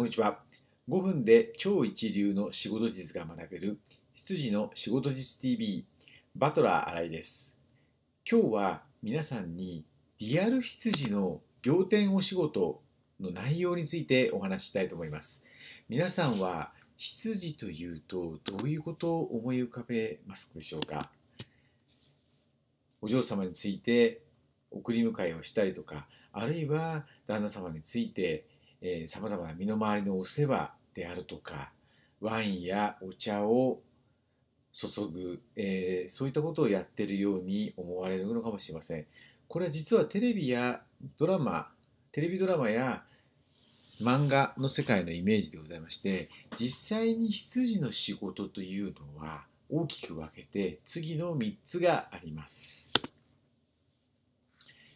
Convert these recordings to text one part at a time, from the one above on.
こんにちは。5分で超一流の仕事術が学べる羊の仕事術 TV バトラー新井です。今日は皆さんにリアル羊の仰天お仕事の内容についてお話ししたいと思います。皆さんは羊というとどういうことを思い浮かべますでしょうか？お嬢様について送り迎えをしたりとかあるいは旦那様についてさまざまな身の回りのお世話であるとかワインやお茶を注ぐ、えー、そういったことをやっているように思われるのかもしれません。これは実はテレビやドラマテレビドラマや漫画の世界のイメージでございまして実際に羊の仕事というのは大きく分けて次の3つがあります。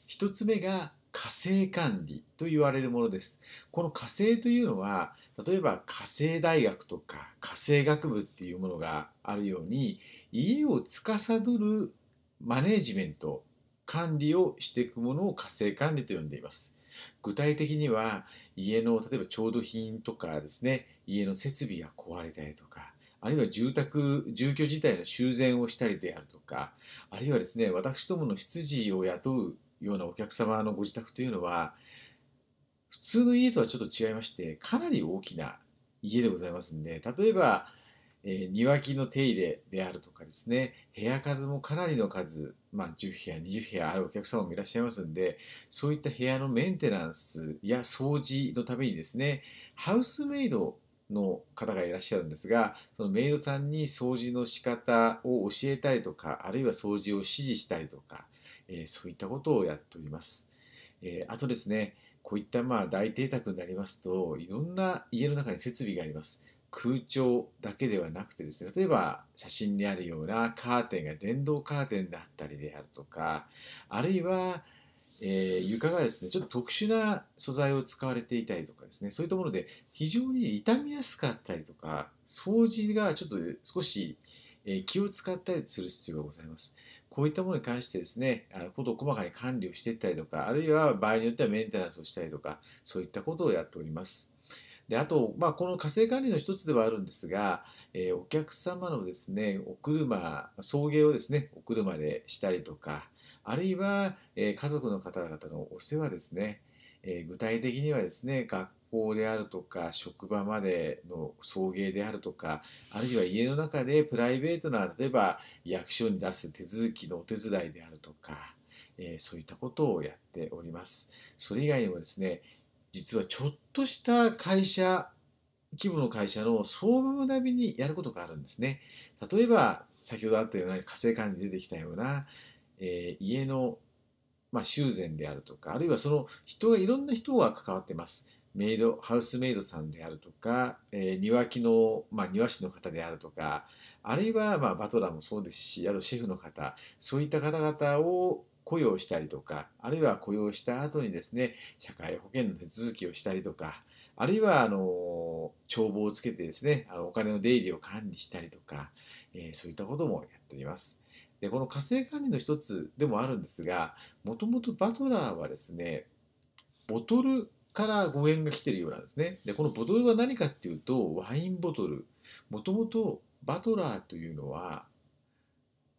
1つ目が火星管理と言われるものです。この火星というのは例えば火星大学とか火星学部っていうものがあるように家を司るマネジメント管理をしていくものを火星管理と呼んでいます。具体的には家の例えば調度品とかですね家の設備が壊れたりとかあるいは住宅住居自体の修繕をしたりであるとかあるいはですね私どもの執事を雇うようなお客様のご自宅というのは普通の家とはちょっと違いましてかなり大きな家でございますんで例えば、えー、庭木の手入れであるとかですね部屋数もかなりの数、まあ、10部屋20部屋あるお客様もいらっしゃいますんでそういった部屋のメンテナンスや掃除のためにですねハウスメイドの方がいらっしゃるんですがそのメイドさんに掃除の仕方を教えたりとかあるいは掃除を指示したりとかえそういったことをやっております。えあとですね、こういったまあ大邸宅になりますと、いろんな家の中に設備があります。空調だけではなくてですね、例えば写真にあるようなカーテンが電動カーテンだったりであるとか、あるいは、えー、床がですね、ちょっと特殊な素材を使われていたりとかですね、そういったもので非常に傷みやすかったりとか、掃除がちょっと少し気を使ったりする必要がございます。こういったものに関してですね、ことを細かに管理をしていったりとか、あるいは場合によってはメンテナンスをしたりとか、そういったことをやっております。であと、まあ、この火星管理の一つではあるんですが、えー、お客様のですね、お車、送迎をですね、お車でしたりとか、あるいは、えー、家族の方々のお世話ですね、えー、具体的にはですね、学校であるとか職場までの送迎であるとかあるいは家の中でプライベートな例えば役所に出す手続きのお手伝いであるとか、えー、そういったことをやっております。それ以外にもですね実はちょっとした会社規模の会社の総務並みにやることがあるんですね。例えば先ほどあったような火星管に出てきたような、えー、家のまあ、修繕であるとかあるいはその人がいろんな人が関わってますメイドハウスメイドさんであるとか、えー、庭木の、まあ、庭師の方であるとかあるいは、まあ、バトラーもそうですしあとシェフの方そういった方々を雇用したりとかあるいは雇用した後にですね社会保険の手続きをしたりとかあるいはあの帳簿をつけてですねあのお金の出入りを管理したりとか、えー、そういったこともやっております。でこの火星管理の一つでもあるんですがもともとバトラーはですねボトルから語源が来てるようなんですね。で、このボトルは何かっていうと、ワインボトル。もともとバトラーというのは、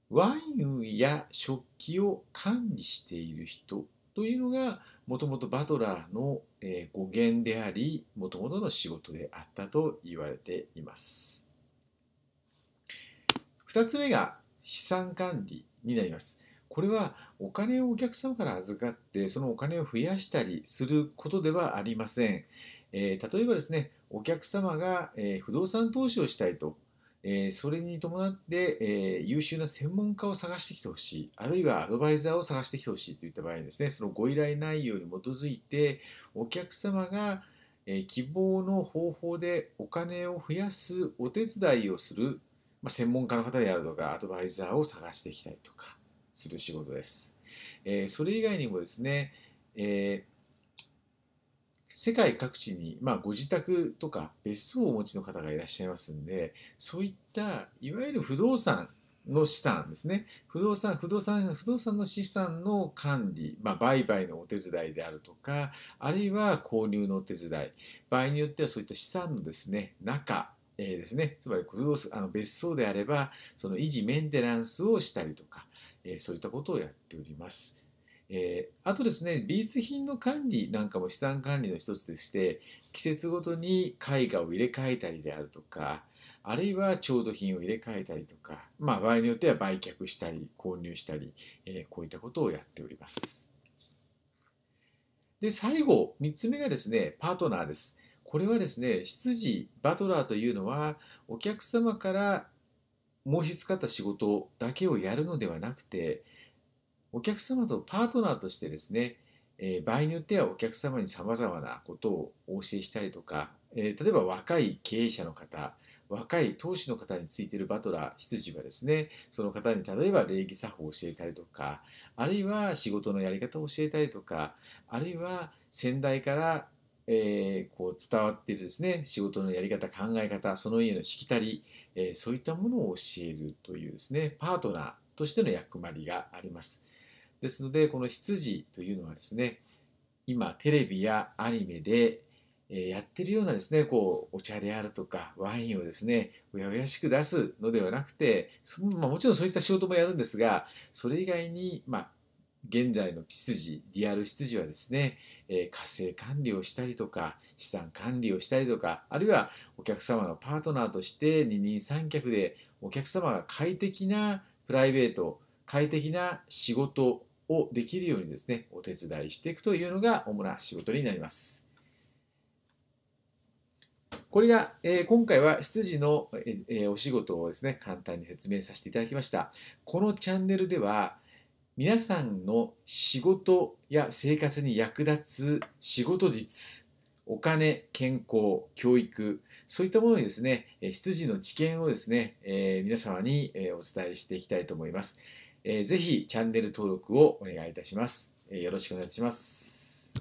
ワインや食器を管理している人というのが、もともとバトラーの語源であり、もともとの仕事であったと言われています。二つ目が資産管理になります。これはお金をお客様から預かってそのお金を増やしたりすることではありません。えー、例えばですね、お客様が、えー、不動産投資をしたいと、えー、それに伴って、え優秀な専門家を探してきてほしい、あるいはアドバイザーを探してきてほしいといった場合にですね、そのご依頼内容に基づいて、お客様が、え希望の方法でお金を増やすお手伝いをする、まあ、専門家の方であるとか、アドバイザーを探してきたりとか、する仕事です。えー、それ以外にもですね、えー、世界各地に、まあ、ご自宅とか別荘をお持ちの方がいらっしゃいますんでそういったいわゆる不動産の資産ですね。不動産、不動産、不動産の資産の管理、まあ、売買のお手伝いであるとか、あるいは購入のお手伝い、場合によってはそういった資産のですね、中、えー、ですね、つまり不動あの別荘であれば、その維持メンテナンスをしたりとか、えー、そういったことをやっております。えー、あとですね、美術品の管理なんかも資産管理の一つでして、季節ごとに絵画を入れ替えたりであるとか、あるいは調度品を入れ替えたりとか、まあ、場合によっては売却したり購入したり、えー、こういったことをやっております。で最後3つ目がですねパートナーです。これはですね執事バトラーというのはお客様から申し付かった仕事だけをやるのではなくてお客様とパートナーとしてですね、え、場合によってはお客様にさまざまなことをお教えしたりとか、え、例えば若い経営者の方若い当主の方についているバトラー羊はですねその方に例えば礼儀作法を教えたりとかあるいは仕事のやり方を教えたりとかあるいは先代からえー、こう伝わっているですね仕事のやり方考え方その家のしきたり、えー、そういったものを教えるというですねパートナーとしての役割があります。ですのでこの羊というのはですね今テレビやアニメでえやってるようなですねこうお茶であるとかワインをですねうやうやしく出すのではなくて、まあ、もちろんそういった仕事もやるんですがそれ以外に、まあ、現在の執事ディアル執事はですね、えー、活性管理をしたりとか資産管理をしたりとかあるいはお客様のパートナーとして二人三脚でお客様が快適なプライベート快適な仕事をできるようにですねお手伝いしていくというのが主な仕事になります。これが、えー、今回は羊の、えー、お仕事をですね、簡単に説明させていただきました。このチャンネルでは、皆さんの仕事や生活に役立つ仕事術、お金、健康、教育、そういったものにですね、羊の知見をですね、え、皆様にお伝えしていきたいと思います。えー、ぜひチャンネル登録をお願いいたします。よろしくお願いします。